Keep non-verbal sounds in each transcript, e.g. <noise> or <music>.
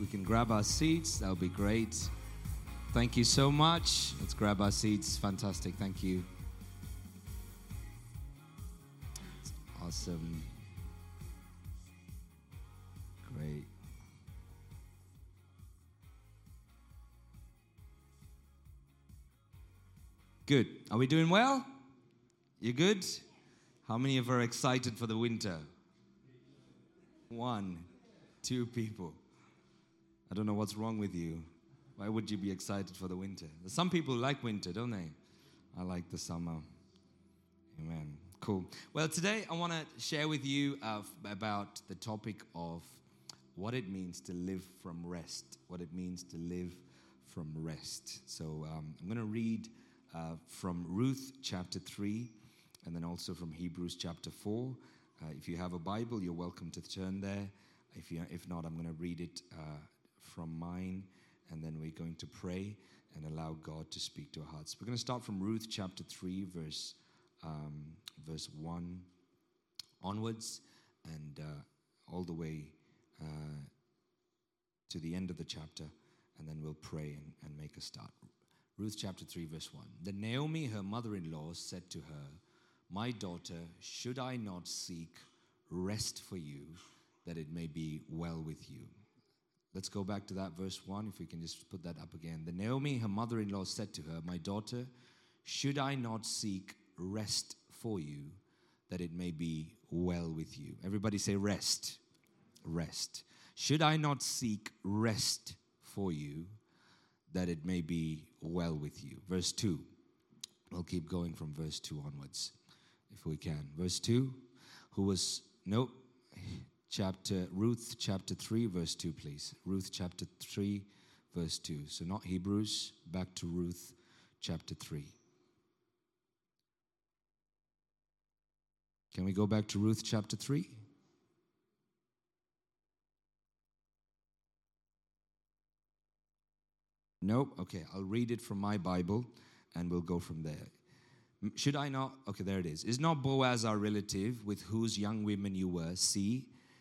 we can grab our seats, that would be great. Thank you so much. Let's grab our seats. Fantastic. Thank you. Awesome. Great. Good. Are we doing well? You good? How many of you are excited for the winter? One, two people. I don't know what's wrong with you. Why would you be excited for the winter? Some people like winter, don't they? I like the summer. Amen. Cool. Well, today I want to share with you uh, about the topic of what it means to live from rest. What it means to live from rest. So um, I'm going to read uh, from Ruth chapter 3 and then also from Hebrews chapter 4. Uh, if you have a Bible, you're welcome to turn there. If, you, if not, I'm going to read it uh, from mine, and then we're going to pray and allow God to speak to our hearts. We're going to start from Ruth chapter 3, verse, um, verse 1 onwards, and uh, all the way uh, to the end of the chapter, and then we'll pray and, and make a start. Ruth chapter 3, verse 1. Then Naomi, her mother in law, said to her, My daughter, should I not seek rest for you, that it may be well with you? Let's go back to that verse 1, if we can just put that up again. The Naomi, her mother in law, said to her, My daughter, should I not seek rest for you, that it may be well with you? Everybody say, Rest. Rest. Should I not seek rest for you, that it may be well with you? Verse 2. We'll keep going from verse 2 onwards, if we can. Verse 2 Who was, nope, chapter Ruth chapter 3 verse 2 please. Ruth chapter 3 verse 2. So not Hebrews, back to Ruth chapter 3. Can we go back to Ruth chapter 3? Nope. Okay, I'll read it from my Bible and we'll go from there. Should I not? Okay, there it is. Is not Boaz our relative with whose young women you were? See,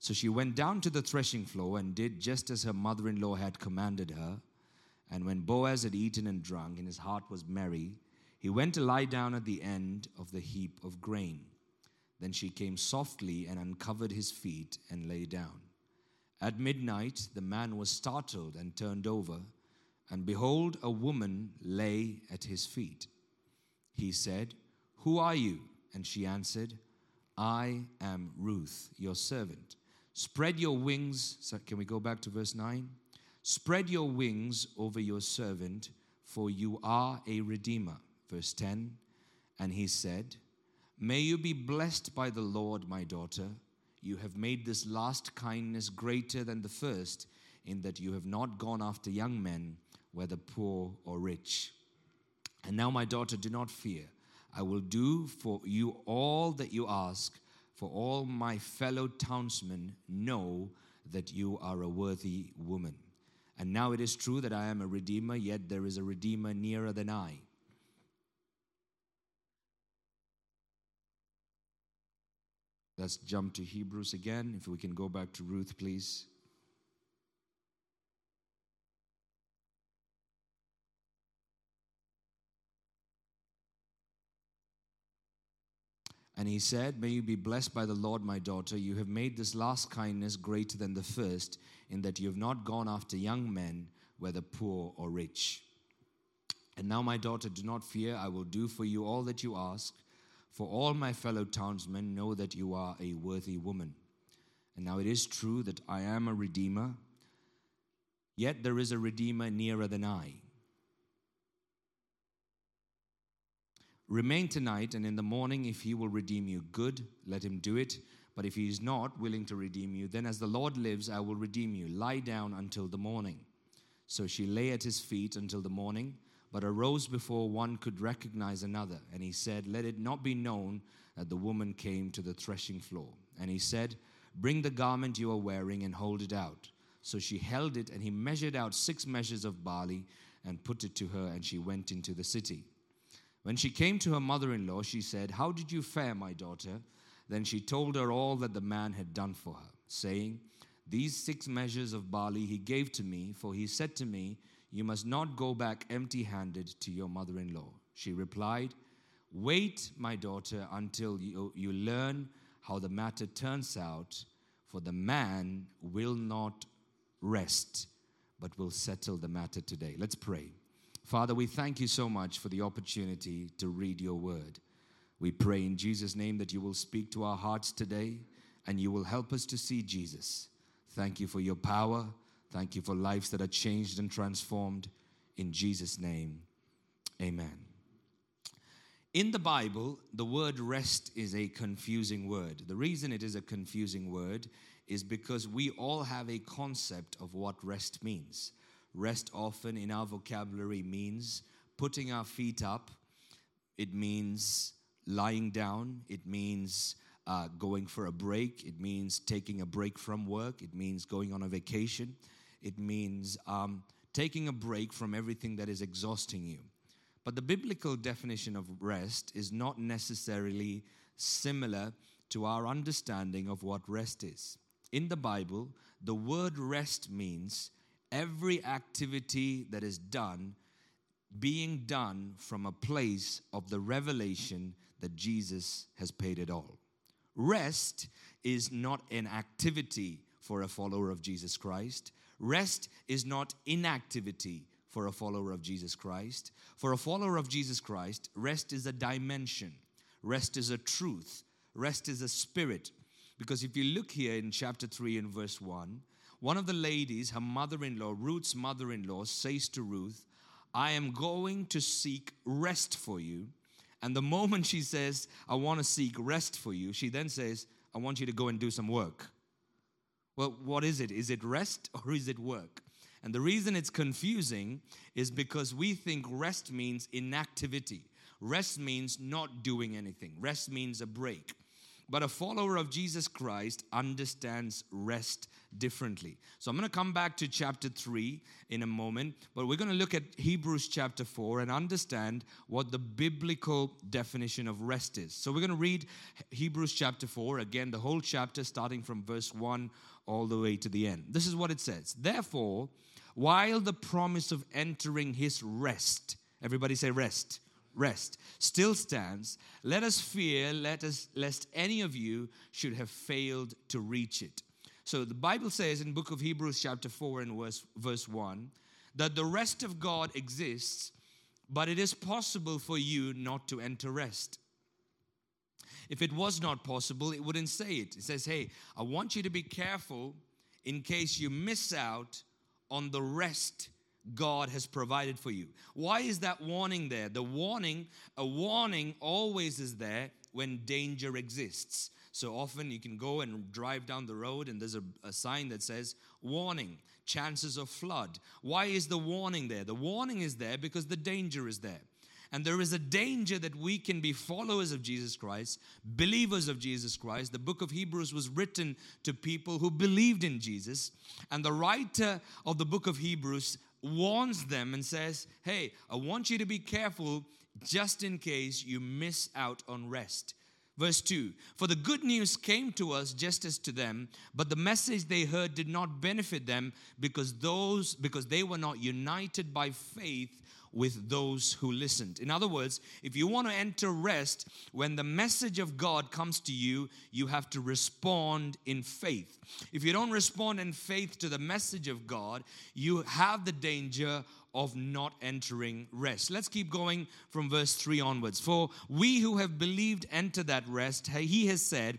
So she went down to the threshing floor and did just as her mother in law had commanded her. And when Boaz had eaten and drunk, and his heart was merry, he went to lie down at the end of the heap of grain. Then she came softly and uncovered his feet and lay down. At midnight, the man was startled and turned over, and behold, a woman lay at his feet. He said, Who are you? And she answered, I am Ruth, your servant. Spread your wings. So can we go back to verse 9? Spread your wings over your servant, for you are a redeemer. Verse 10. And he said, May you be blessed by the Lord, my daughter. You have made this last kindness greater than the first, in that you have not gone after young men, whether poor or rich. And now, my daughter, do not fear. I will do for you all that you ask for all my fellow townsmen know that you are a worthy woman. And now it is true that I am a redeemer, yet there is a redeemer nearer than I. Let's jump to Hebrews again. If we can go back to Ruth, please. And he said, May you be blessed by the Lord, my daughter. You have made this last kindness greater than the first, in that you have not gone after young men, whether poor or rich. And now, my daughter, do not fear. I will do for you all that you ask. For all my fellow townsmen know that you are a worthy woman. And now it is true that I am a redeemer, yet there is a redeemer nearer than I. Remain tonight, and in the morning, if he will redeem you, good, let him do it. But if he is not willing to redeem you, then as the Lord lives, I will redeem you. Lie down until the morning. So she lay at his feet until the morning, but arose before one could recognize another. And he said, Let it not be known that the woman came to the threshing floor. And he said, Bring the garment you are wearing and hold it out. So she held it, and he measured out six measures of barley and put it to her, and she went into the city. When she came to her mother in law, she said, How did you fare, my daughter? Then she told her all that the man had done for her, saying, these six measures of barley he gave to me, for he said to me, You must not go back empty handed to your mother in law. She replied, Wait, my daughter, until you, you learn how the matter turns out, for the man will not rest, but will settle the matter today. Let's pray. Father, we thank you so much for the opportunity to read your word. We pray in Jesus' name that you will speak to our hearts today and you will help us to see Jesus. Thank you for your power. Thank you for lives that are changed and transformed. In Jesus' name, amen. In the Bible, the word rest is a confusing word. The reason it is a confusing word is because we all have a concept of what rest means. Rest often in our vocabulary means putting our feet up, it means lying down, it means uh, going for a break. It means taking a break from work. It means going on a vacation. It means um, taking a break from everything that is exhausting you. But the biblical definition of rest is not necessarily similar to our understanding of what rest is. In the Bible, the word rest means every activity that is done being done from a place of the revelation that Jesus has paid it all. Rest is not an activity for a follower of Jesus Christ. Rest is not inactivity for a follower of Jesus Christ. For a follower of Jesus Christ, rest is a dimension, rest is a truth, rest is a spirit. Because if you look here in chapter 3 and verse 1, one of the ladies, her mother in law, Ruth's mother in law, says to Ruth, I am going to seek rest for you and the moment she says, I want to seek rest for you, she then says, I want you to go and do some work. Well, what is it? Is it rest <laughs> or is it work? And the reason it's confusing is because we think rest means inactivity. Rest means not doing anything. Rest means a break. But a follower of Jesus Christ understands rest differently. So I'm going to come back to chapter 3 in a moment, but we're going to look at Hebrews chapter 4 and understand what the biblical definition of rest is. So we're going to read Hebrews chapter 4, again, the whole chapter, starting from verse 1 all the way to the end. This is what it says Therefore, while the promise of entering his rest, everybody say rest rest still stands. Let us fear let us lest any of you should have failed to reach it. So the bible says in book of hebrews chapter 4 and verse, verse 1 that the rest of god exists but it is possible for you not to enter rest. If it was not possible it wouldn't say it. It says hey i want you to be careful in case you miss out on the rest God has provided for you. Why is that warning there? The warning, a warning always is there when danger exists. So often you can go and drive down the road and there's a, a, sign that says, Warning, chances of flood. Why is the warning there? The warning is there because the danger is there. And there is a danger that we can be followers of Jesus Christ, believers of Jesus Christ. The book of Hebrews was written to people who believed in Jesus. And the writer of the book of Hebrews warns them and says, Hey, I want you to be careful just in case you miss out on rest. Verse 2 For the good news came to us just as to them, but the message they heard did not benefit them because those because they were not united by faith with those who listened. In other words, if you want to enter rest, when the message of God comes to you, you have to respond in faith. If you don't respond in faith to the message of God, you have the danger of not entering rest. Let's keep going from verse 3 onwards. For we who have believed enter that rest, he has said,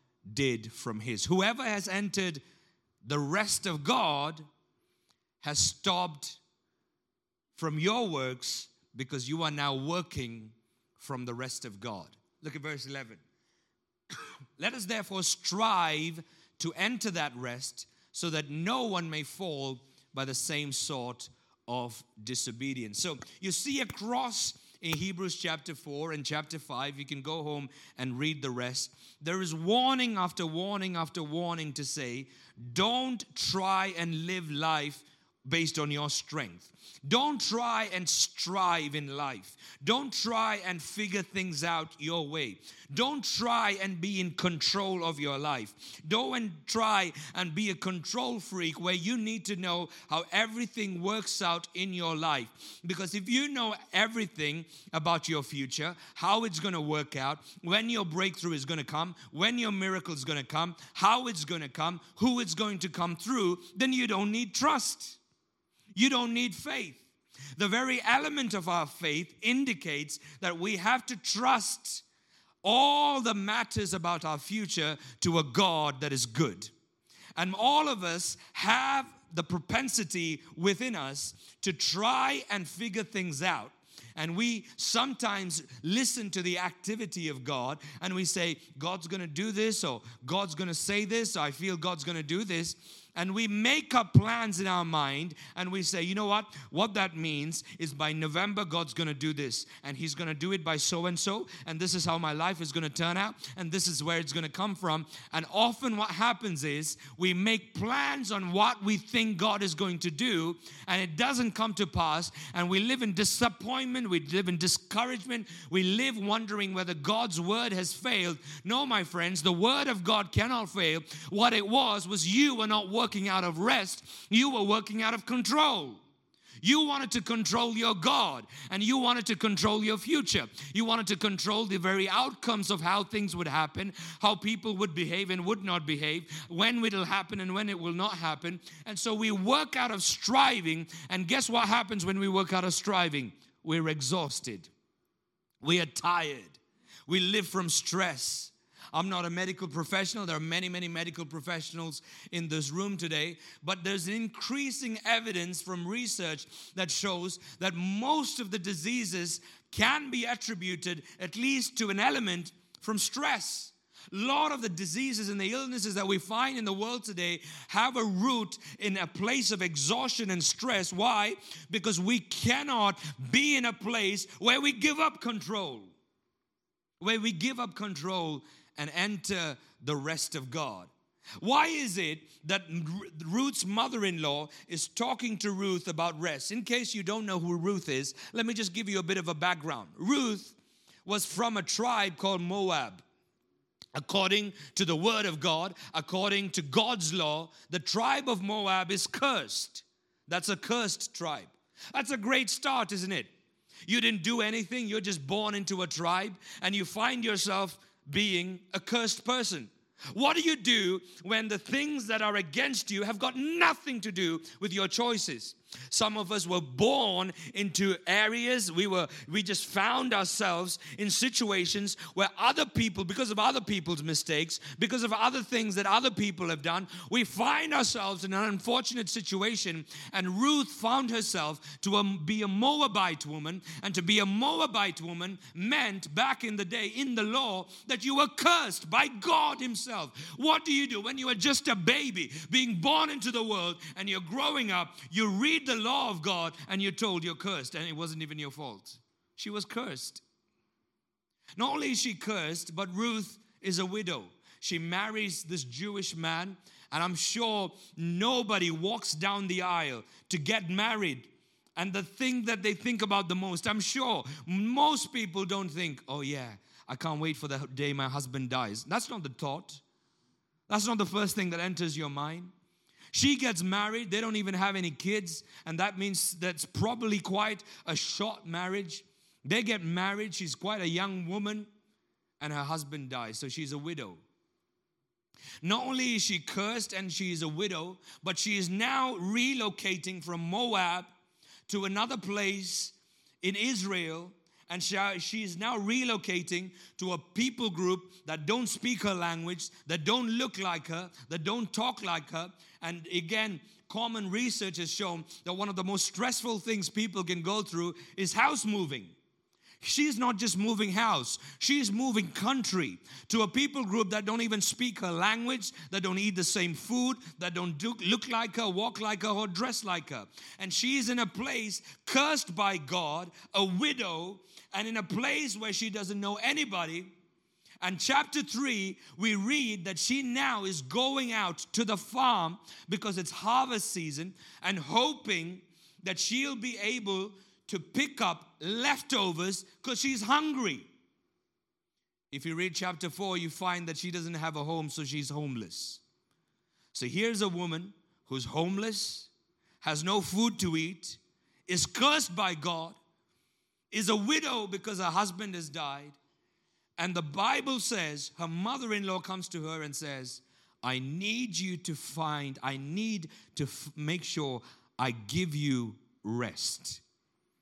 did from his. Whoever has entered the rest of God has stopped from your works because you are now working from the rest of God. Look at verse 11. <coughs> Let us therefore strive to enter that rest so that no one may fall by the same sort of disobedience. So you see across in Hebrews chapter 4 and chapter 5. You can go home and read the rest. There is warning after warning after warning to say, don't try and live life based on your strength. Don't try and strive in life. Don't try and figure things out your way. Don't try and be in control of your life. Don't try and be a control freak where you need to know how everything works out in your life. Because if you know everything about your future, how it's going to work out, when your breakthrough is going to come, when your miracle is going to come, how it's going to come, who it's going to come through, then you don't need trust. You don't need faith. The very element of our faith indicates that we have to trust all the matters about our future to a God that is good. And all of us have the propensity within us to try and figure things out. And we sometimes listen to the activity of God and we say, God's gonna do this, or God's gonna say this, or I feel God's gonna do this and we make up plans in our mind and we say, you know what? What that means is by November, God's gonna do this, and He's gonna do it by so and so, and this is how my life is gonna turn out, and this is where it's gonna come from. And often, what happens is we make plans on what we think God is going to do, and it doesn't come to pass, and we live in disappointment, we live in discouragement, we live wondering whether God's word has failed. No, my friends, the word of God cannot fail. What it was was you were not working out of rest, you were working out of control. You wanted to control your God and you wanted to control your future. You wanted to control the very outcomes of how things would happen, how people would behave and would not behave, when it'll happen and when it will not happen. And so we work out of striving. And guess what happens when we work out of striving? We're exhausted, we are tired, we live from stress. I'm not a medical professional. There are many, many medical professionals in this room today, but there's increasing evidence from research that shows that most of the diseases can be attributed at least to an element from stress. A lot of the diseases and the illnesses that we find in the world today have a root in a place of exhaustion and stress. Why? Because we cannot be in a place where we give up control. Where we give up control and enter the rest of God. Why is it that Ruth's mother in law is talking to Ruth about rest? In case you don't know who Ruth is, let me just give you a bit of a background. Ruth was from a tribe called Moab. According to the word of God, according to God's law, the tribe of Moab is cursed. That's a cursed tribe. That's a great start, isn't it? You didn't do anything, you're just born into a tribe, and you find yourself being a cursed person. What do you do when the things that are against you have got nothing to do with your choices? Some of us were born into areas we were we just found ourselves in situations where other people because of other people's mistakes, because of other things that other people have done, we find ourselves in an unfortunate situation and Ruth found herself to um, be a Moabite woman and to be a Moabite woman meant back in the day in the law that you were cursed by God himself. What do you do when you are just a baby being born into the world and you're growing up, you read the law of God and you're told you're cursed and it wasn't even your fault. She was cursed. Not only is she cursed, but Ruth is a widow. She marries this Jewish man, and I'm sure nobody walks down the aisle to get married. And the thing that they think about the most, I'm sure most people don't think, oh, yeah, I can't wait for the day my husband dies. That's not the thought. That's not the first thing that enters your mind. She gets married, they don't even have any kids, and that means that's probably quite a short marriage. They get married, she's quite a young woman, and her husband dies, so she's a widow. Not only is she cursed and she is a widow, but she is now relocating from Moab to another place in Israel and she, is now relocating to a people group that don't speak her language, that don't look like her, that don't talk like her. And again, common research has shown that one of the most stressful things people can go through is house moving. She's not just moving house, she's moving country to a people group that don't even speak her language, that don't eat the same food, that don't do, look like her, walk like her, or dress like her. And she's in a place cursed by God, a widow, and in a place where she doesn't know anybody. And chapter 3, we read that she now is going out to the farm because it's harvest season and hoping that she'll be able to pick up leftovers because she's hungry. If you read chapter 4, you find that she doesn't have a home, so she's homeless. So here's a woman who's homeless, has no food to eat, is cursed by God, is a widow because her husband has died. And the Bible says her mother in law comes to her and says, I need you to find, I need to f- make sure I give you rest.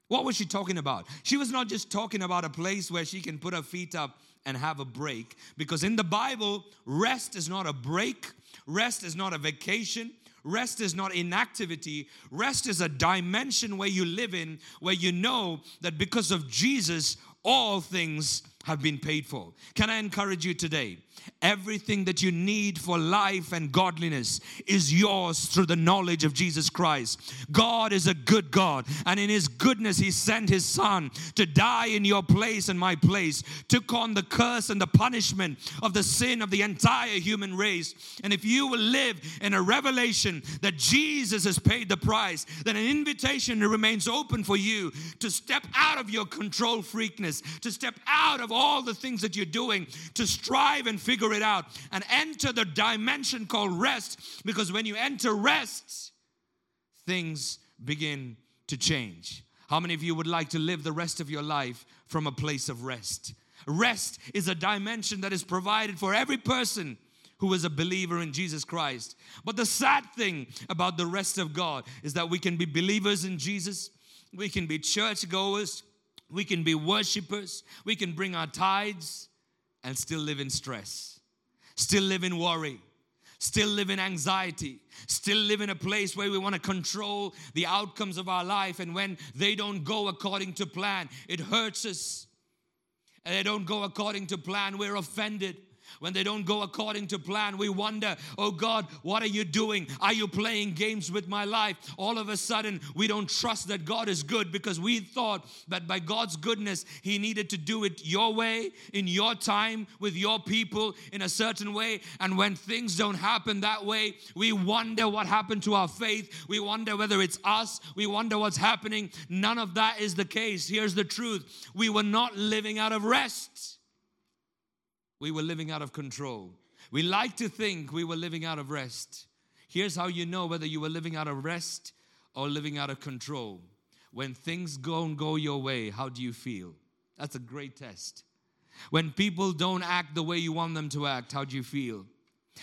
What was she talking about? She was not just talking about a place where she can put her feet up and have a break, because in the Bible, rest is not a break, rest is not a vacation, Rest is not inactivity. Rest is a dimension where you live in, where you know that because of Jesus, all things have been paid for. Can I encourage you today? Everything that you need for life and godliness is yours through the knowledge of Jesus Christ. God is a good God, and in His goodness, He sent His Son to die in your place and my place, took on the curse and the punishment of the sin of the entire human race. And if you will live in a revelation that Jesus has paid the price, then an invitation remains open for you to step out of your control freakness, to step out of all the things that you're doing, to strive and figure it out and enter the dimension called rest because when you enter rest, things begin to change. How many of you would like to live the rest of your life from a place of rest? Rest is a dimension that is provided for every person who is a believer in Jesus Christ. But the sad thing about the rest of God is that we can be believers in Jesus, we can be churchgoers, we can be worshipers, we can bring our tithes, and still live in stress, still live in worry, still live in anxiety, still live in a place where we want to control the outcomes of our life. And when they don't go according to plan, it hurts us. And they don't go according to plan, we're offended. When they don't go according to plan, we wonder, oh God, what are you doing? Are you playing games with my life? All of a sudden, we don't trust that God is good because we thought that by God's goodness, He needed to do it your way, in your time, with your people, in a certain way. And when things don't happen that way, we wonder what happened to our faith. We wonder whether it's us. We wonder what's happening. None of that is the case. Here's the truth we were not living out of rest we were living out of control. We like to think we were living out of rest. Here's how you know whether you were living out of rest or living out of control. When things don't go your way, how do you feel? That's a great test. When people don't act the way you want them to act, how do you feel?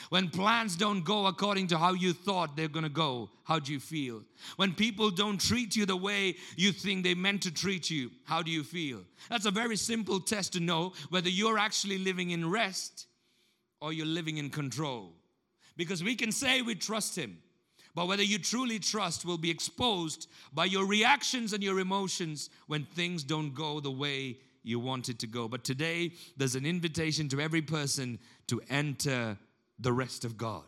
When plans don't go according to how you thought they're gonna go, how do you feel? When people don't treat you the way you think they meant to treat you, how do you feel? That's a very simple test to know whether you're actually living in rest or you're living in control. Because we can say we trust Him, but whether you truly trust will be exposed by your reactions and your emotions when things don't go the way you want it to go. But today, there's an invitation to every person to enter the rest of God.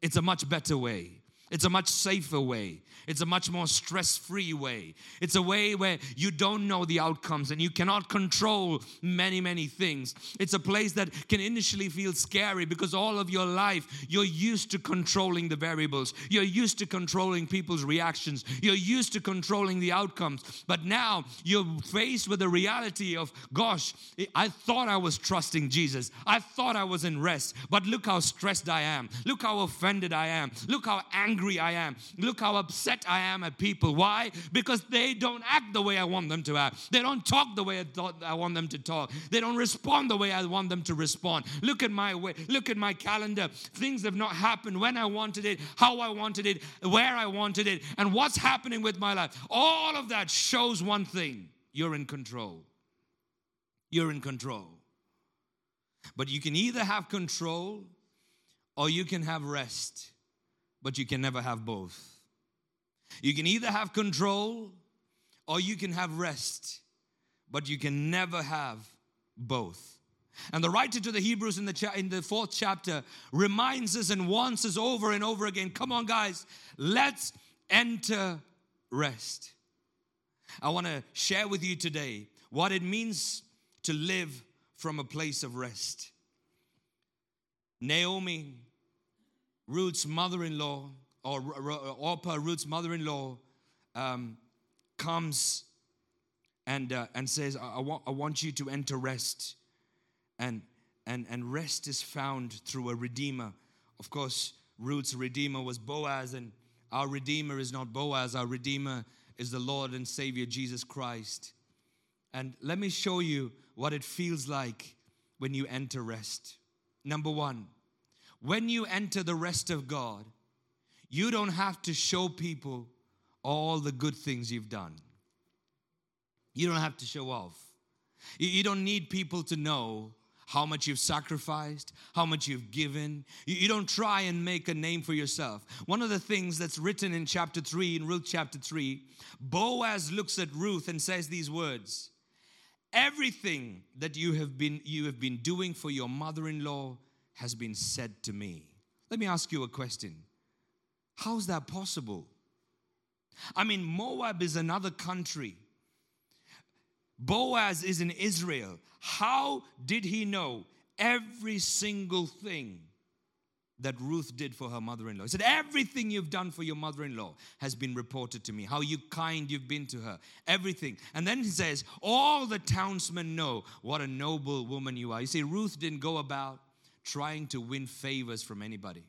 It's a much better way. It's a much safer way. It's a much more stress free way. It's a way where you don't know the outcomes and you cannot control many, many things. It's a place that can initially feel scary because all of your life you're used to controlling the variables. You're used to controlling people's reactions. You're used to controlling the outcomes. But now you're faced with the reality of, gosh, I thought I was trusting Jesus. I thought I was in rest. But look how stressed I am. Look how offended I am. Look how angry angry I am. Look how upset I am at people. Why? Because they don't act the way I want them to act. They don't talk the way I thought I want them to talk. They don't respond the way I want them to respond. Look at my way, look at my calendar. Things have not happened when I wanted it, how I wanted it, where I wanted it, and what's happening with my life. All of that shows one thing. You're in control. You're in control. But you can either have control or you can have rest but you can never have both. You can either have control or you can have rest, but you can never have both. And the writer to the Hebrews in the, cha- in the fourth chapter reminds us and wants us over and over again come on, guys, let's enter rest. I want to share with you today what it means to live from a place of rest. Naomi Ruth's mother in law, or Orpah, Ruth's mother in law, um, comes and, uh, and says, I, I, want, I want you to enter rest. And, and, and rest is found through a redeemer. Of course, Ruth's redeemer was Boaz, and our redeemer is not Boaz, our redeemer is the Lord and Savior Jesus Christ. And let me show you what it feels like when you enter rest. Number one, when you enter the rest of God, you don't have to show people all the good things you've done. You don't have to show off. You don't need people to know how much you've sacrificed, how much you've given. You don't try and make a name for yourself. One of the things that's written in chapter 3, in Ruth chapter 3, Boaz looks at Ruth and says these words Everything that you have been, you have been doing for your mother in law has been said to me. Let me ask you a question How is that possible? I mean, Moab is another country. Boaz is in Israel. How did he know every single thing that Ruth did for her mother in law? He said, Everything you've done for your mother in law has been reported to me, how you kind you've been to her, everything. And then he says, All the townsmen know what a noble woman you are. You see, Ruth didn't go about trying to win favors from anybody.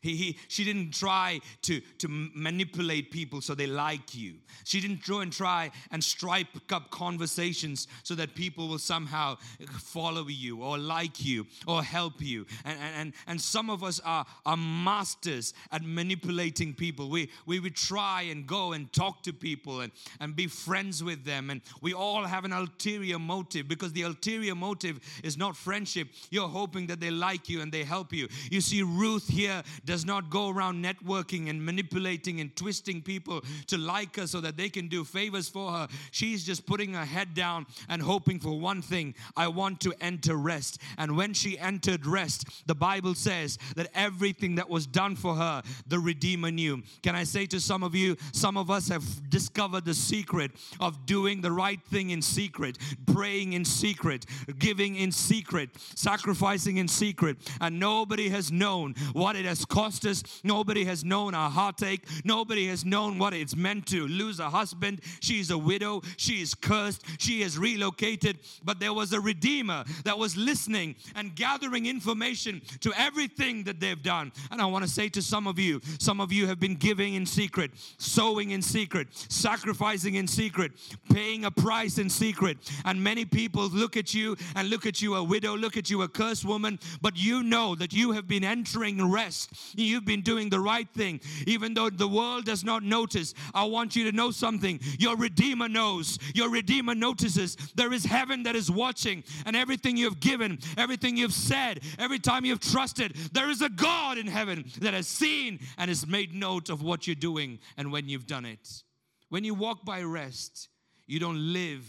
He, he, she didn't try to, to manipulate people so they like you. She didn't try and try and strike up conversations so that people will somehow follow you or like you or help you. And, and, and some of us are, are masters at manipulating people. We, we try and go and talk to people and, and be friends with them. And we all have an ulterior motive because the ulterior motive is not friendship. You're hoping that they like you and they help you. You see, Ruth here does not go around networking and manipulating and twisting people to like her so that they can do favors for her. She's just putting her head down and hoping for one thing I want to enter rest. And when she entered rest, the Bible says that everything that was done for her, the Redeemer knew. Can I say to some of you, some of us have discovered the secret of doing the right thing in secret, praying in secret, giving in secret, sacrificing in secret, and nobody has known what it has cost cost us. Nobody has known our heartache. Nobody has known what it's meant to lose a husband. She's a widow. She is cursed. She is relocated. But there was a Redeemer that was listening and gathering information to everything that they've done. And I want to say to some of you, some of you have been giving in secret, sowing in secret, sacrificing in secret, paying a price in secret. And many people look at you and look at you a widow, look at you a cursed woman, but you know that you have been entering rest. You've been doing the right thing. Even though the world does not notice, I want you to know something. Your Redeemer knows. Your Redeemer notices. There is heaven that is watching, and everything you've given, everything you've said, every time you've trusted, there is a God in heaven that has seen and has made note of what you're doing and when you've done it. When you walk by rest, you don't live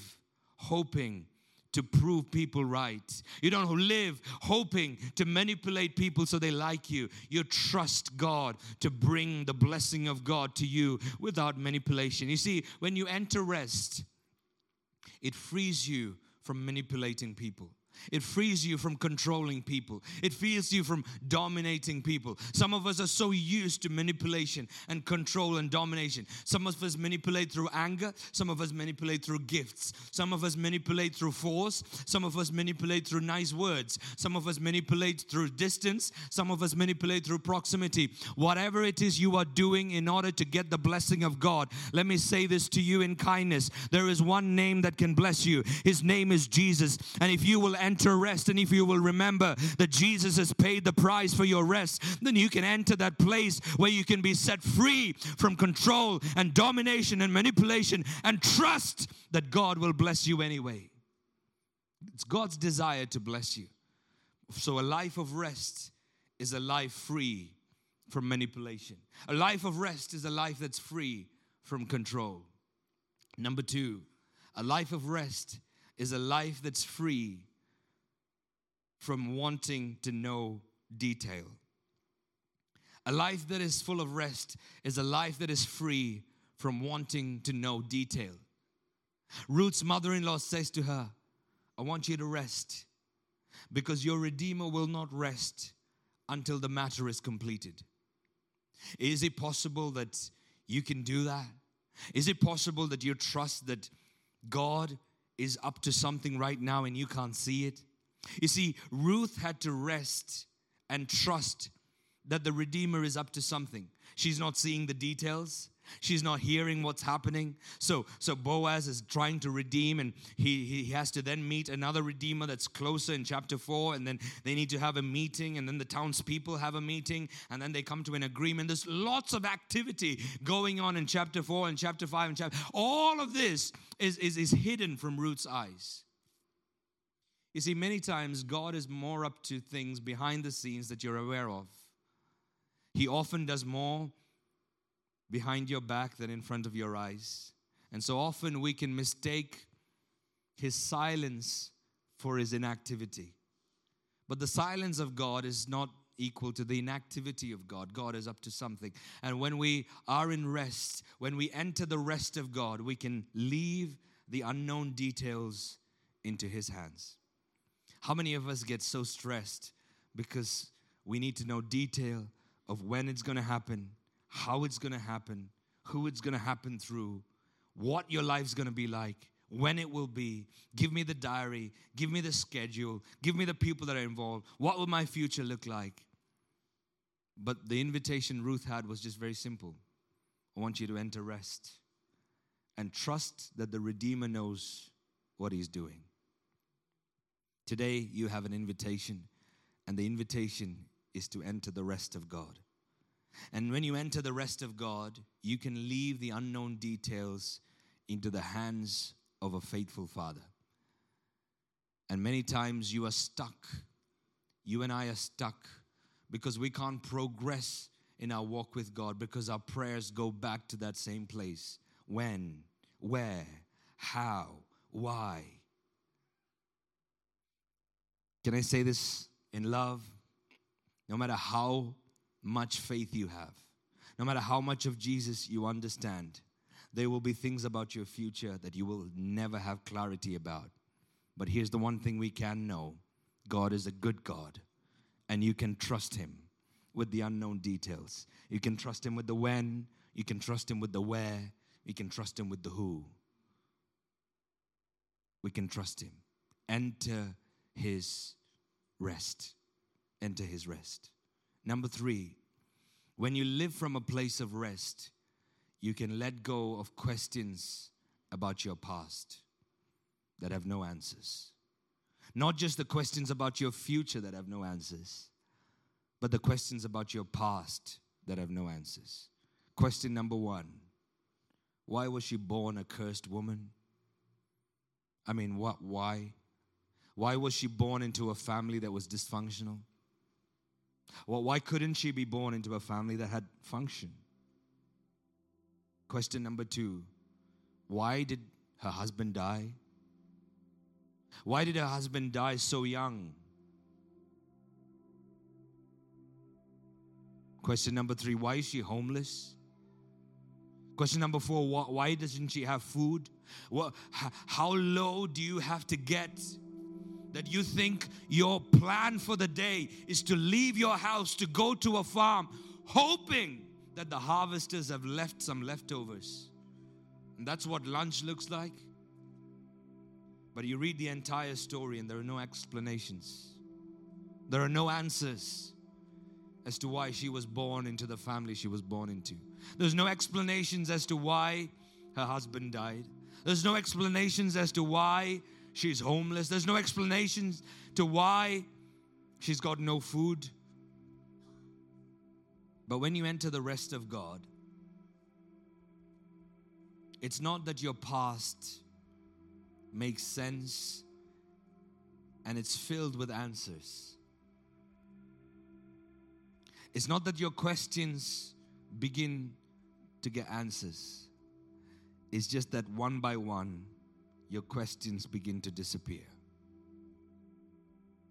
hoping to prove people right. You don't live hoping to manipulate people so they like you. You trust God to bring the blessing of God to you without manipulation. You see, when you enter rest, it frees you from manipulating people. It frees you from controlling people. It frees you from dominating people. Some of us are so used to manipulation and control and domination. Some of us manipulate through anger. Some of us manipulate through gifts. Some of us manipulate through force. Some of us manipulate through nice words. Some of us manipulate through distance. Some of us manipulate through proximity. Whatever it is you are doing in order to get the blessing of God, let me say this to you in kindness. There is one name that can bless you. His name is Jesus. And if you will enter rest. And if you will remember that Jesus has paid the price for your rest, then you can enter that place where you can be set free from control and domination and manipulation and trust that God will bless you anyway. It's God's desire to bless you. So, a life of rest is a life free from manipulation. A life of rest is a life that's free from control. Number two, a life of rest is a life that's free from wanting to know detail. A life that is full of rest is a life that is free from wanting to know detail. Ruth's mother in law says to her, I want you to rest because your Redeemer will not rest until the matter is completed. Is it possible that you can do that? Is it possible that you trust that God is up to something right now and you can't see it? You see, Ruth had to rest and trust that the Redeemer is up to something. She's not seeing the details. She's not hearing what's happening. So, so Boaz is trying to redeem, and he, he has to then meet another redeemer that's closer in chapter 4. And then they need to have a meeting, and then the townspeople have a meeting, and then they come to an agreement. There's lots of activity going on in chapter 4 and chapter 5 and chapter. All of this is, is, is hidden from Ruth's eyes. You see, many times God is more up to things behind the scenes that you're aware of. He often does more behind your back than in front of your eyes. And so often we can mistake his silence for his inactivity. But the silence of God is not equal to the inactivity of God. God is up to something. And when we are in rest, when we enter the rest of God, we can leave the unknown details into his hands. How many of us get so stressed because we need to know detail of when it's going to happen, how it's going to happen, who it's going to happen through, what your life's going to be like, when it will be. Give me the diary, give me the schedule, give me the people that are involved. What will my future look like? But the invitation Ruth had was just very simple. I want you to enter rest and trust that the Redeemer knows what he's doing. Today, you have an invitation, and the invitation is to enter the rest of God. And when you enter the rest of God, you can leave the unknown details into the hands of a faithful Father. And many times you are stuck. You and I are stuck because we can't progress in our walk with God because our prayers go back to that same place. When, where, how, why. Can I say this in love? No matter how much faith you have, no matter how much of Jesus you understand, there will be things about your future that you will never have clarity about. But here's the one thing we can know God is a good God, and you can trust Him. with the unknown details. You can trust Him with the when, you can trust Him with the where, you can trust Him with the who. We can trust Him. Enter His rest. Enter His rest. Number three, when you live from a place of rest, you can let go of questions about your past that have no answers. Not just the questions about your future that have no answers, but the questions about your past that have no answers. Question number one Why was she born a cursed woman? I mean, what? Why? Why was she born into a family that was dysfunctional? Well, why couldn't she be born into a family that had function? Question number two Why did her husband die? Why did her husband die so young? Question number three Why is she homeless? Question number four Why doesn't she have food? How low do you have to get that you think your plan for the day is to leave your house to go to a farm, hoping that the harvesters have left some leftovers? And that's what lunch looks like. But you read the entire story and there are no explanations. There are no answers as to why she was born into the family she was born into. There's no explanations as to why her husband died. There's no explanations as to why she's homeless. There's no explanations to why she's got no food. But when you enter the rest of God, it's not that your past makes sense and it's filled with answers. It's not that your questions begin to get answers, it's just that one by one, your questions begin to disappear.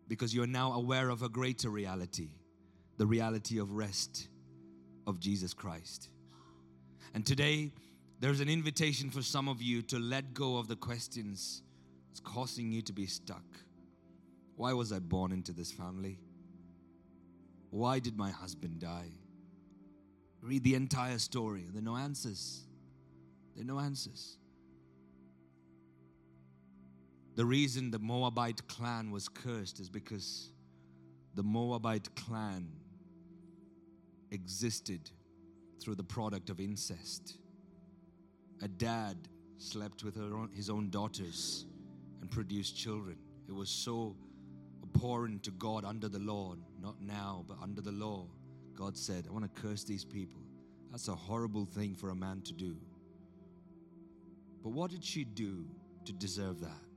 Because you're now aware of a greater reality the reality of rest of Jesus Christ. And today, there's an invitation for some of you to let go of the questions that's causing you to be stuck. Why was I born into this family? Why did my husband die? Read the entire story. There are no answers. There are no answers. The reason the Moabite clan was cursed is because the Moabite clan existed through the product of incest a dad slept with own, his own daughters and produced children. It was so abhorrent to God under the law, not now, but under the law. God said, I want to curse these people. That's a horrible thing for a man to do. But what did she do to deserve that?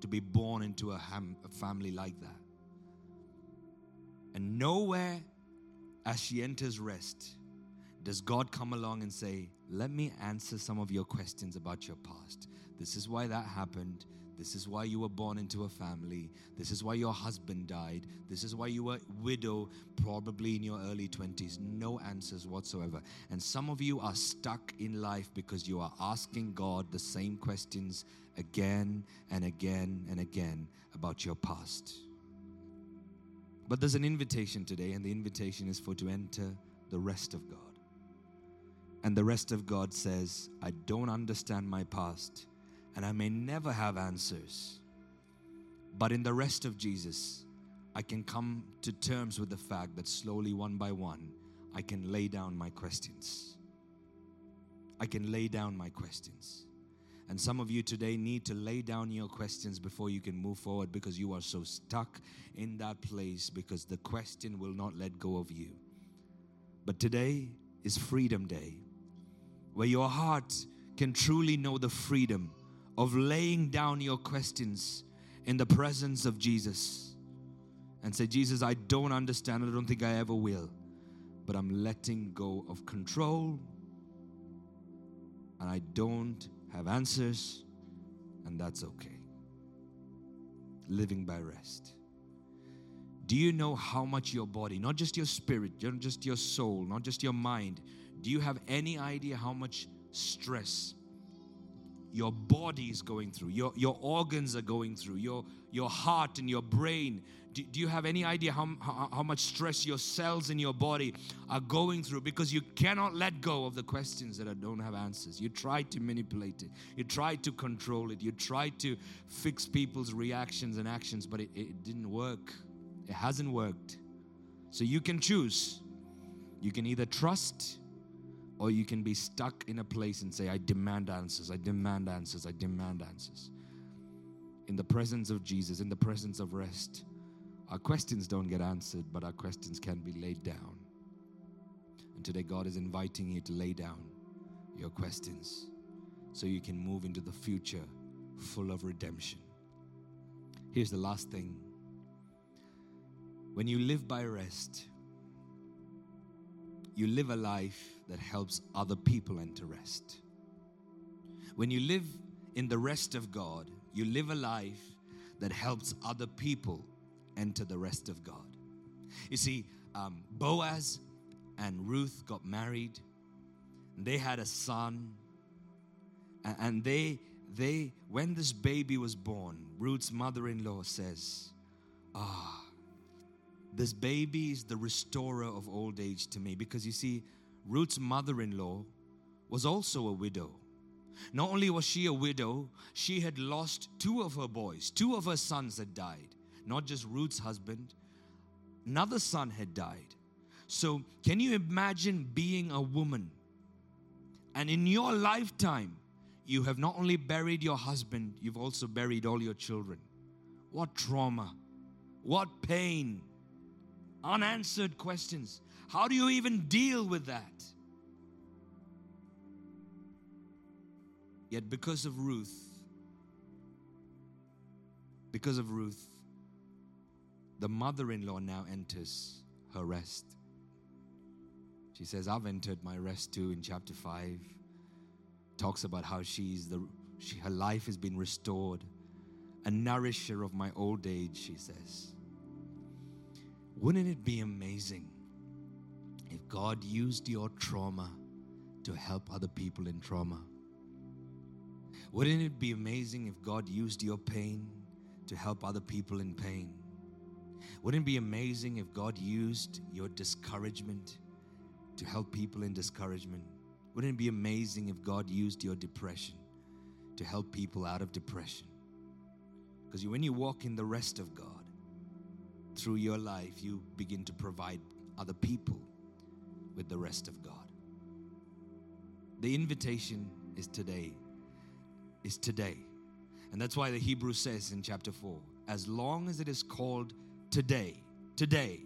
To be born into a, ham, a family like that? And nowhere as she enters rest does God come along and say, Let me answer some of your questions about your past? This is why that happened. This is why you were born into a family. This is why your husband died. This is why you were widow, probably in your early 20s. No answers whatsoever. And some of you are stuck in life because you are asking God the same questions again and again and again about your past. But there's an invitation today, and the invitation is for to enter the rest of God. And the rest of God says, I don't understand my past and I may never have answers. But in the rest of Jesus, I can come to terms with the fact that slowly, one by one, I can lay down my questions. I can lay down my questions. And some of you today need to lay down your questions before you can move forward because you are so stuck in that place because the question will not let go of you. But today is Freedom Day where your heart can truly know the freedom of laying down your questions in the presence of Jesus and say, Jesus, I don't understand. I don't think I ever will. But I'm letting go of control and I don't have answers, and that's okay. Living by rest. Do you know how much your body, not just your spirit, not just your soul, not just your mind, do you have any idea how much stress your body is going through, your, your organs are going through, your, your heart and your brain. Do, do you have any idea how, how, how much stress your cells in your body are going through? Because you cannot let go of the questions that don't have answers. You try to manipulate it, you try to control it, you try to fix people's reactions and actions, but it, it didn't work. It hasn't worked. So you can choose. You can either trust or you can be stuck in a place and say, I demand answers, I demand answers, I demand answers. In the presence of Jesus, in the presence of rest, our questions don't get answered, but our questions can be laid down. And today, God is inviting you to lay down your questions so you can move into the future full of redemption. Here's the last thing when you live by rest, you live a life that helps other people enter rest. When you live in the rest of God, you live a life that helps other people enter the rest of God. You see, um, Boaz and Ruth got married. They had a son, and they they when this baby was born, Ruth's mother-in-law says, "Ah, this baby is the restorer of old age to me. Because you see, Ruth's mother in law was also a widow. Not only was she a widow, she had lost two of her boys, two of her sons had died. Not just Ruth's husband, another son had died. So, can you imagine being a woman and in your lifetime, you have not only buried your husband, you've also buried all your children? What trauma, what pain, unanswered questions. How do you even deal with that? Yet, because of Ruth, because of Ruth, the mother in law now enters her rest. She says, I've entered my rest too in chapter 5. Talks about how she's the, she, her life has been restored, a nourisher of my old age, she says. Wouldn't it be amazing if God used your trauma to help other people in trauma? Wouldn't it be amazing if God used your pain to help other people in pain? Wouldn't it be amazing if God used your discouragement to help people in discouragement? Wouldn't it be amazing if God used your depression to help people out of depression? Because when you walk in the rest of God, through your life, you begin to provide other people with the rest of God. The invitation is today. Is today. And that's why the Hebrew says in chapter 4 as long as it is called today, today,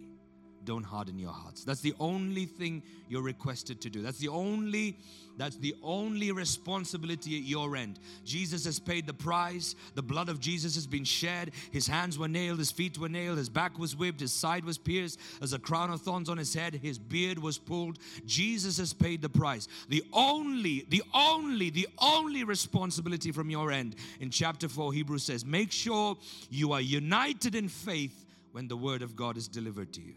don't harden your hearts. That's the only thing you're requested to do. That's the only that's the only responsibility at your end. Jesus has paid the price. The blood of Jesus has been shed. His hands were nailed, his feet were nailed, his back was whipped, his side was pierced, as a crown of thorns on his head, his beard was pulled. Jesus has paid the price. The only, the only, the only responsibility from your end in chapter 4, Hebrews says, make sure you are united in faith when the word of God is delivered to you.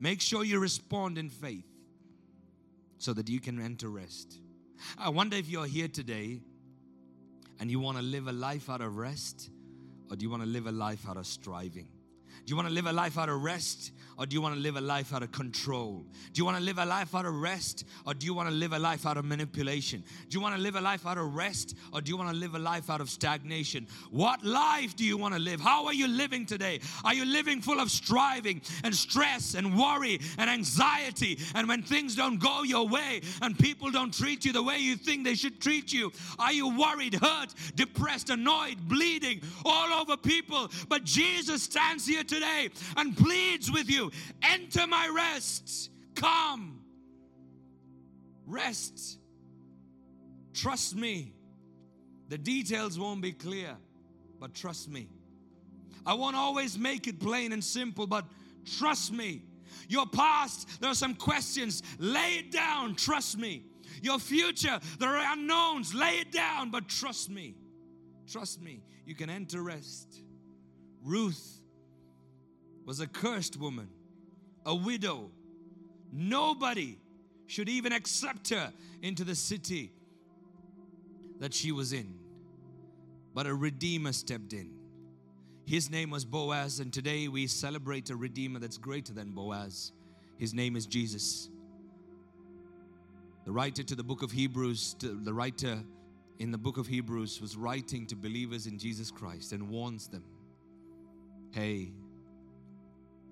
Make sure you respond in faith so that you can enter rest. I wonder if you're here today and you want to live a life out of rest or do you want to live a life out of striving? Do you want to live a life out of rest or do you want to live a life out of control? Do you want to live a life out of rest or do you want to live a life out of manipulation? Do you want to live a life out of rest or do you want to live a life out of stagnation? What life do you want to live? How are you living today? Are you living full of striving and stress and worry and anxiety? And when things don't go your way and people don't treat you the way you think they should treat you, are you worried, hurt, depressed, annoyed, bleeding all over people? But Jesus stands here today and pleads with you enter my rest. Come. Rest. Trust me. The details won't be clear, but trust me. I won't always make it plain and simple, but trust me. Your past, there are some questions. Lay it down. Trust me. Your future, there are unknowns. Lay it down, but trust me. Trust me. You can enter rest. Ruth was a cursed woman a widow. Nobody should even accept her into the city. that she was in, but a Redeemer stepped in. His name was Boaz, and today we celebrate a Redeemer that's greater than Boaz. His name is Jesus. The writer to the book of Hebrews, the writer in the book of Hebrews was writing to believers in Jesus Christ and warns them hey,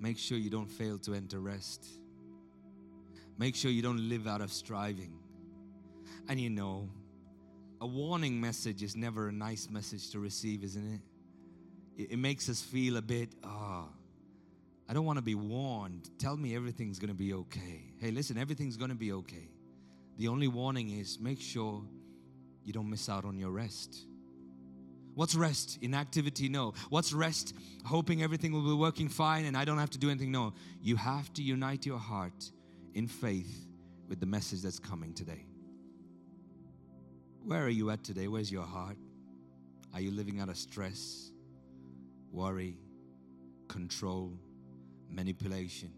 make sure you don't fail to enter rest. Make sure you don't live out of striving. And you know, a warning message is never a nice message to receive, isn't it? It, makes us feel a bit, ah, oh, I don't want to be warned. Tell me everything's going to be okay. Hey, listen, everything's going to be okay. The only warning is make sure you don't miss out on your rest. What's rest? Inactivity? No. What's rest? Hoping everything will be working fine and I don't have to do anything? No. You have to unite your heart in faith with the message that's coming today. Where are you at today? Where's your heart? Are you living out of stress, worry, control, manipulation?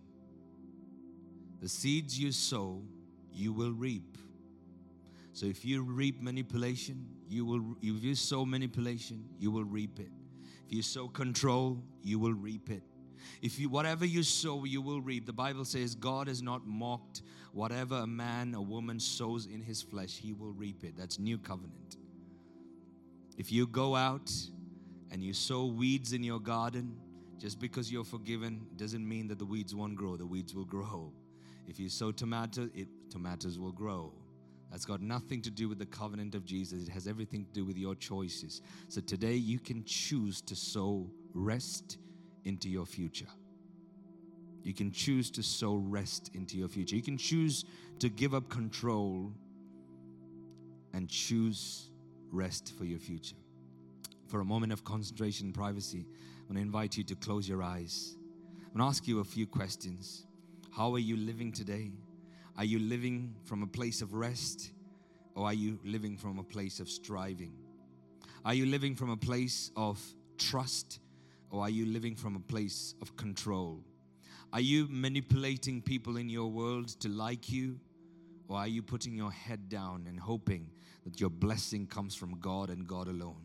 The seeds you sow you will reap. So if you reap manipulation, you will if you sow manipulation, you will reap it. If you sow control, you will reap it. If you whatever you sow, you will reap. The Bible says God is not mocked. Whatever a man a woman sows in his flesh, he will reap it. That's new covenant. If you go out and you sow weeds in your garden, just because you're forgiven doesn't mean that the weeds won't grow. The weeds will grow. If you sow tomato, it, tomatoes will grow. That's got nothing to do with the covenant of Jesus. It has everything to do with your choices. So today you can choose to sow rest into your future. You can choose to sow rest into your future. You can choose to give up control and choose rest for your future. For a moment of concentration and privacy, I'm going to invite you to close your eyes. I'm going to ask you a few questions. How are you living today? Are you living from a place of rest or are you living from a place of striving? Are you living from a place of trust or are you living from a place of control? Are you manipulating people in your world to like you or are you putting your head down and hoping that your blessing comes from God and God alone?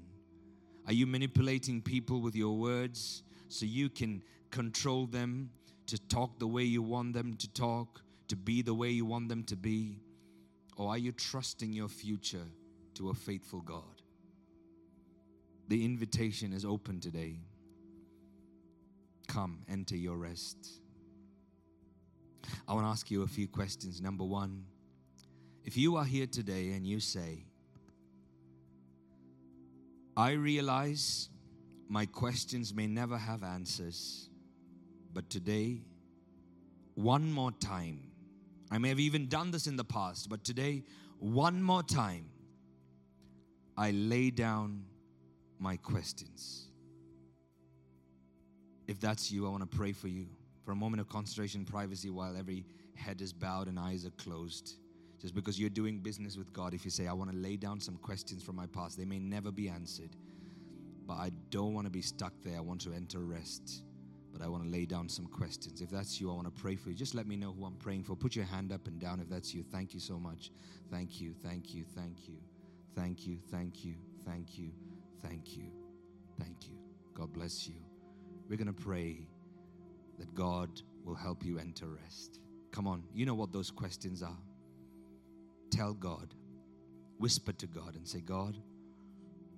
Are you manipulating people with your words so you can control them to talk the way you want them to talk, to be the way you want them to be? Or are you trusting your future to a faithful God? The invitation is open today. Come, enter your rest. I want to ask you a few questions. Number one, if you are here today and you say, I realize my questions may never have answers, but today, one more time, I may have even done this in the past, but today, one more time, I lay down my questions. If that's you, I want to pray for you for a moment of concentration privacy while every head is bowed and eyes are closed. Just because you're doing business with God, if you say, I want to lay down some questions from my past, they may never be answered, but I don't want to be stuck there. I want to enter rest but I want to lay down some questions. If that's you, I want to pray for you. Just let me know who I'm praying for. Put your hand up and down if that's you. Thank you so much. Thank you, thank you, thank you, thank you, thank you, thank you, thank you, thank you. God bless you. We're going to pray that God will help you enter rest. Come on, you know what those questions are. Tell God, whisper to God and say, God,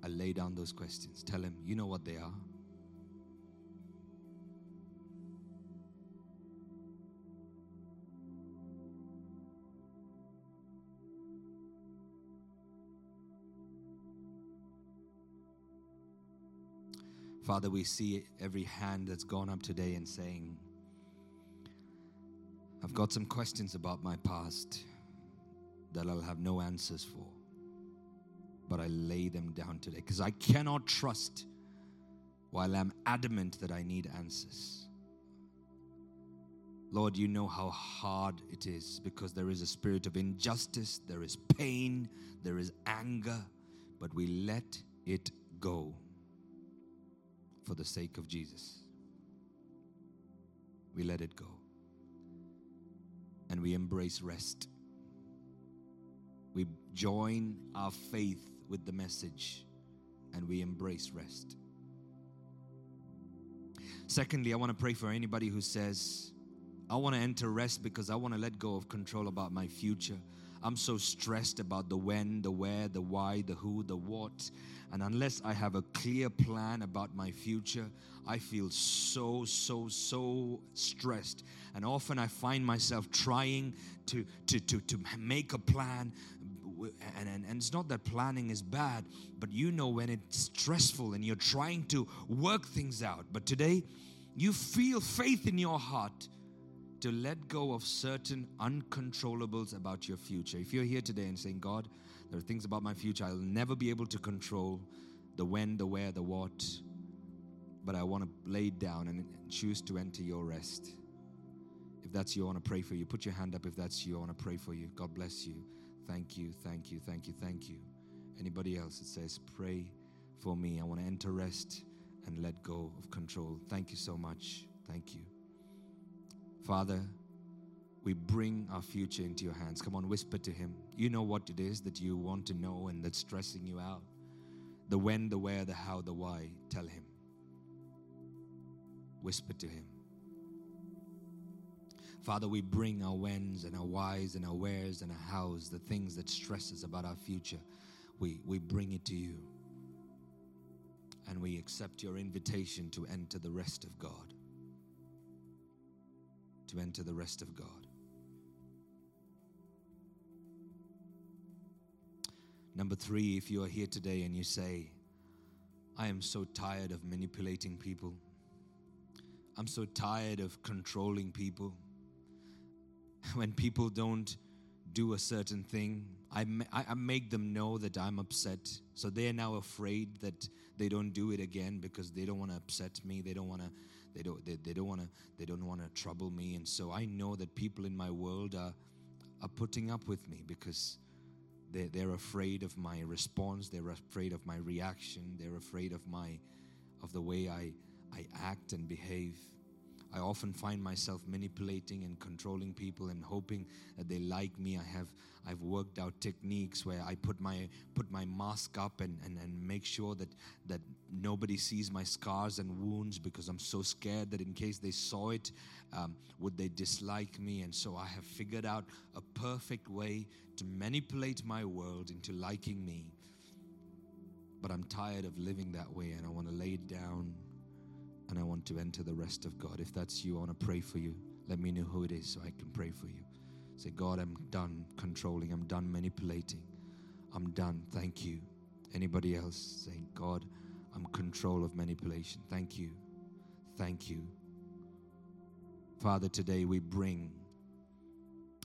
I lay down those questions. Tell Him, you know what they are. Father, we see every hand that's gone up today and saying, I've got some questions about my past that I'll have no answers for. But I lay them down today because I cannot trust while I'm adamant that I need answers. Lord, you know how hard it is because there is a spirit of injustice, there is pain, there is anger, but we let it go for the sake of Jesus. We let it go. And we embrace rest. We join our faith with the message and we embrace rest. Secondly, I want to pray for anybody who says, I want to enter rest because I want to let go of control about my future. I'm so stressed about the when, the where, the why, the who, the what. And unless I have a clear plan about my future, I feel so, so, so stressed. And often I find myself trying to, to, to, to make a plan. And, and, and it's not that planning is bad, but you know when it's stressful and you're trying to work things out. But today, you feel faith in your heart to let go of certain uncontrollables about your future. If you're here today and saying, God, there are things about my future I'll never be able to control the when, the where, the what, but I want to lay down and choose to enter your rest. If that's you, I want to pray for you. Put your hand up if that's you. I want to pray for you. God bless you. Thank you, thank you, thank you, thank you. Anybody else that says, Pray for me. I want to enter rest and let go of control. Thank you so much. Thank you. Father, we bring our future into your hands. Come on, whisper to him. You know what it is that you want to know and that's stressing you out. The when, the where, the how, the why. Tell him. Whisper to him. Father, we bring our whens and our whys and our wheres and our hows, the things that stress us about our future. We, we bring it to you. And we accept your invitation to enter the rest of God to enter the rest of God. Number three, if you are here today and you say, I am so tired of manipulating people, I'm so tired of controlling people. <laughs> When people don't do a certain thing, I, I make them know that I'm upset. So they're now afraid that they don't do it again because they don't want to upset me. They don't want to they don't they, they don't want to they don't want to trouble me. And so i know that people in my world are are putting up with me because they, they're afraid of my response. They're afraid of my reaction. They're afraid of my of the way i i act and behave. I often find myself manipulating and controlling people and hoping that they like me. I have I've worked out techniques where I put my put my mask up and, and, and make sure that that nobody sees my scars and wounds because I'm so scared that in case they saw it, um, would they dislike me? And so I have figured out a perfect way to manipulate my world into liking me. But I'm tired of living that way and I want to lay it down and I want to enter the rest of God. If that's you, I want to pray for you. Let me know who it is so I can pray for you. Say, God, I'm done controlling. I'm done manipulating. I'm done. Thank you. Anybody else saying, God, I'm control of manipulation. Thank you. Thank you. Father, today we bring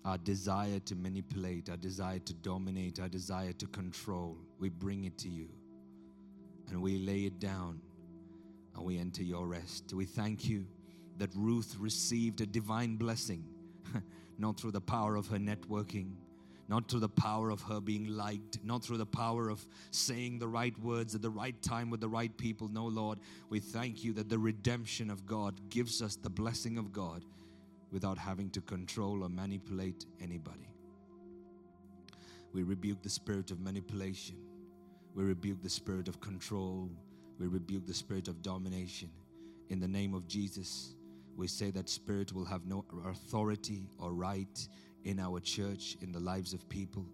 our desire to manipulate, our desire to dominate, our desire to control. We bring it to you and we lay it down and we enter your rest. We thank you that Ruth received a divine blessing, <laughs> not through the power of her networking, not through the power of her being liked, not through the power of saying the right words at the right time with the right people. No, Lord, we thank you that the redemption of God gives us the blessing of God without having to control or manipulate anybody. We rebuke the spirit of manipulation. We rebuke the spirit of control. We rebuke the spirit of domination. In the name of Jesus, we say that spirit will have no authority or right in our church, in the lives of people.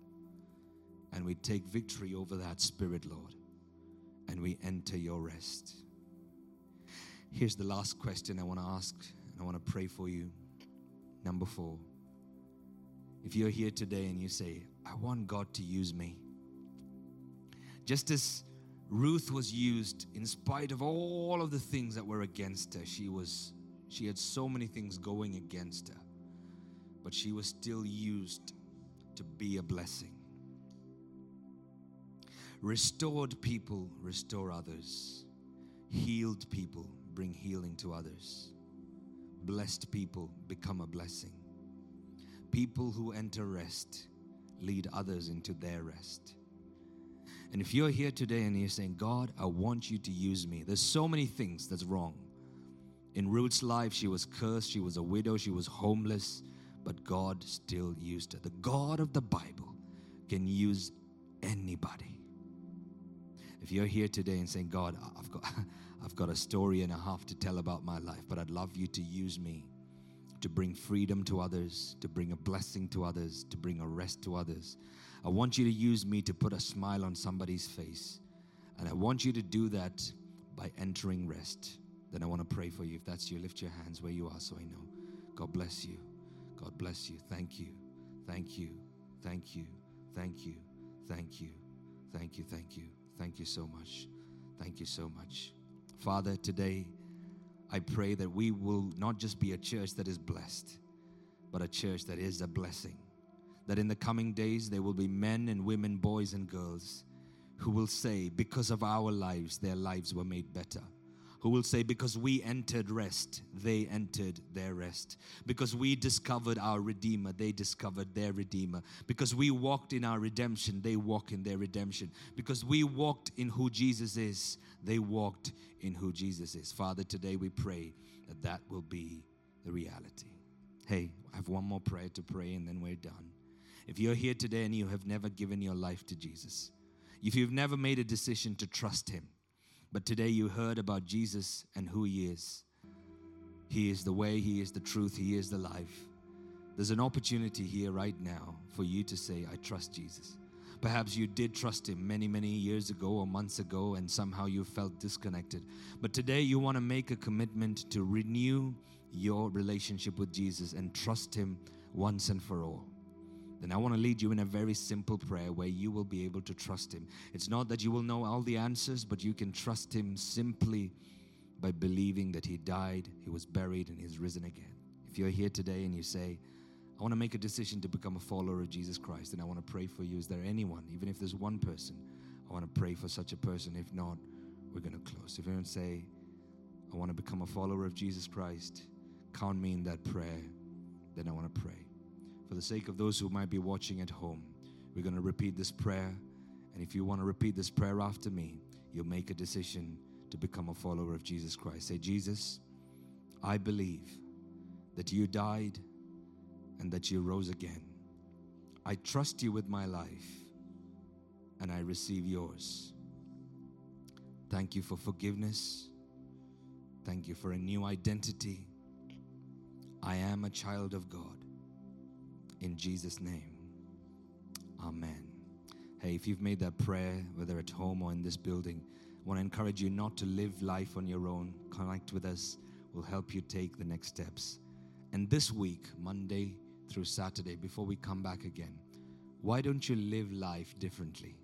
And we take victory over that spirit, Lord. And we enter your rest. Here's the last question I want to ask, and I want to pray for you. Number four. If you're here today and you say, I want God to use me, just as Ruth was used in spite of all of the things that were against her. She was she had so many things going against her. But she was still used to be a blessing. Restored people restore others. Healed people bring healing to others. Blessed people become a blessing. People who enter rest lead others into their rest. And if you're here today and you're saying, God, I want you to use me, there's so many things that's wrong. In Ruth's life, she was cursed, she was a widow, she was homeless, but God still used her. The God of the Bible can use anybody. If you're here today and saying, God, I've got, <laughs> I've got a story and a half to tell about my life, but I'd love you to use me to bring freedom to others, to bring a blessing to others, to bring a rest to others. I want you to use me to put a smile on somebody's face. And I want you to do that by entering rest. Then I want to pray for you. If that's you, lift your hands where you are so I know. God bless you. God bless you. Thank you. Thank you. Thank you. Thank you. Thank you. Thank you. Thank you. Thank you so much. Thank you so much. Father, today I pray that we will not just be a church that is blessed, but a church that is a blessing. That in the coming days there will be men and women, boys and girls who will say, because of our lives, their lives were made better who will say, Because we entered rest, they entered their rest. Because we discovered our Redeemer, they discovered their Redeemer. Because we walked in our redemption, they walk in their redemption. Because we walked in who Jesus is, they walked in who Jesus is. Father, today we pray that that will be the reality. Hey, I have one more prayer to pray and then we're done. If you're here today and you have never given your life to Jesus, if you've never made a decision to trust Him, but today you heard about Jesus and who He is. He is the way, He is the truth, He is the life. There's an opportunity here right now for you to say, I trust Jesus. Perhaps you did trust Him many, many years ago or months ago, and somehow you felt disconnected. But today you want to make a commitment to renew your relationship with Jesus and trust Him once and for all then I want to lead you in a very simple prayer where you will be able to trust Him. It's not that you will know all the answers, but you can trust Him simply by believing that He died, He was buried, and He's risen again. If you're here today and you say, I want to make a decision to become a follower of Jesus Christ, and I want to pray for you. Is there anyone, even if there's one person, I want to pray for such a person. If not, we're going to close. If anyone say, I want to become a follower of Jesus Christ, count me in that prayer, then I want to pray for the sake of those who might be watching at home, we're going to repeat this prayer. And if you want to repeat this prayer after me, you'll make a decision to become a follower of Jesus Christ. Say, Jesus, I believe that you died and that you rose again. I trust you with my life and I receive yours. Thank you for forgiveness. Thank you for a new identity. I am a child of God in Jesus' name. Amen. Hey, if you've made that prayer, whether at home or in this building, I want to encourage you not to live life on your own. Connect with us, we'll help you take the next steps. And this week, Monday through Saturday, before we come back again, why don't you live life differently?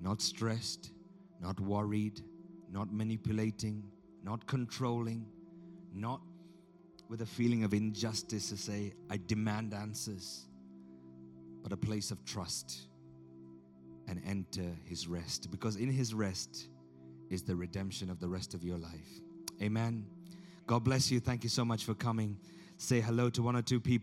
Not stressed, not worried, not manipulating, not controlling, not with a feeling of injustice to say, I demand answers, but a place of trust and enter his rest. Because in his rest is the redemption of the rest of your life. Amen. God bless you. Thank you so much for coming. Say hello to one or two people.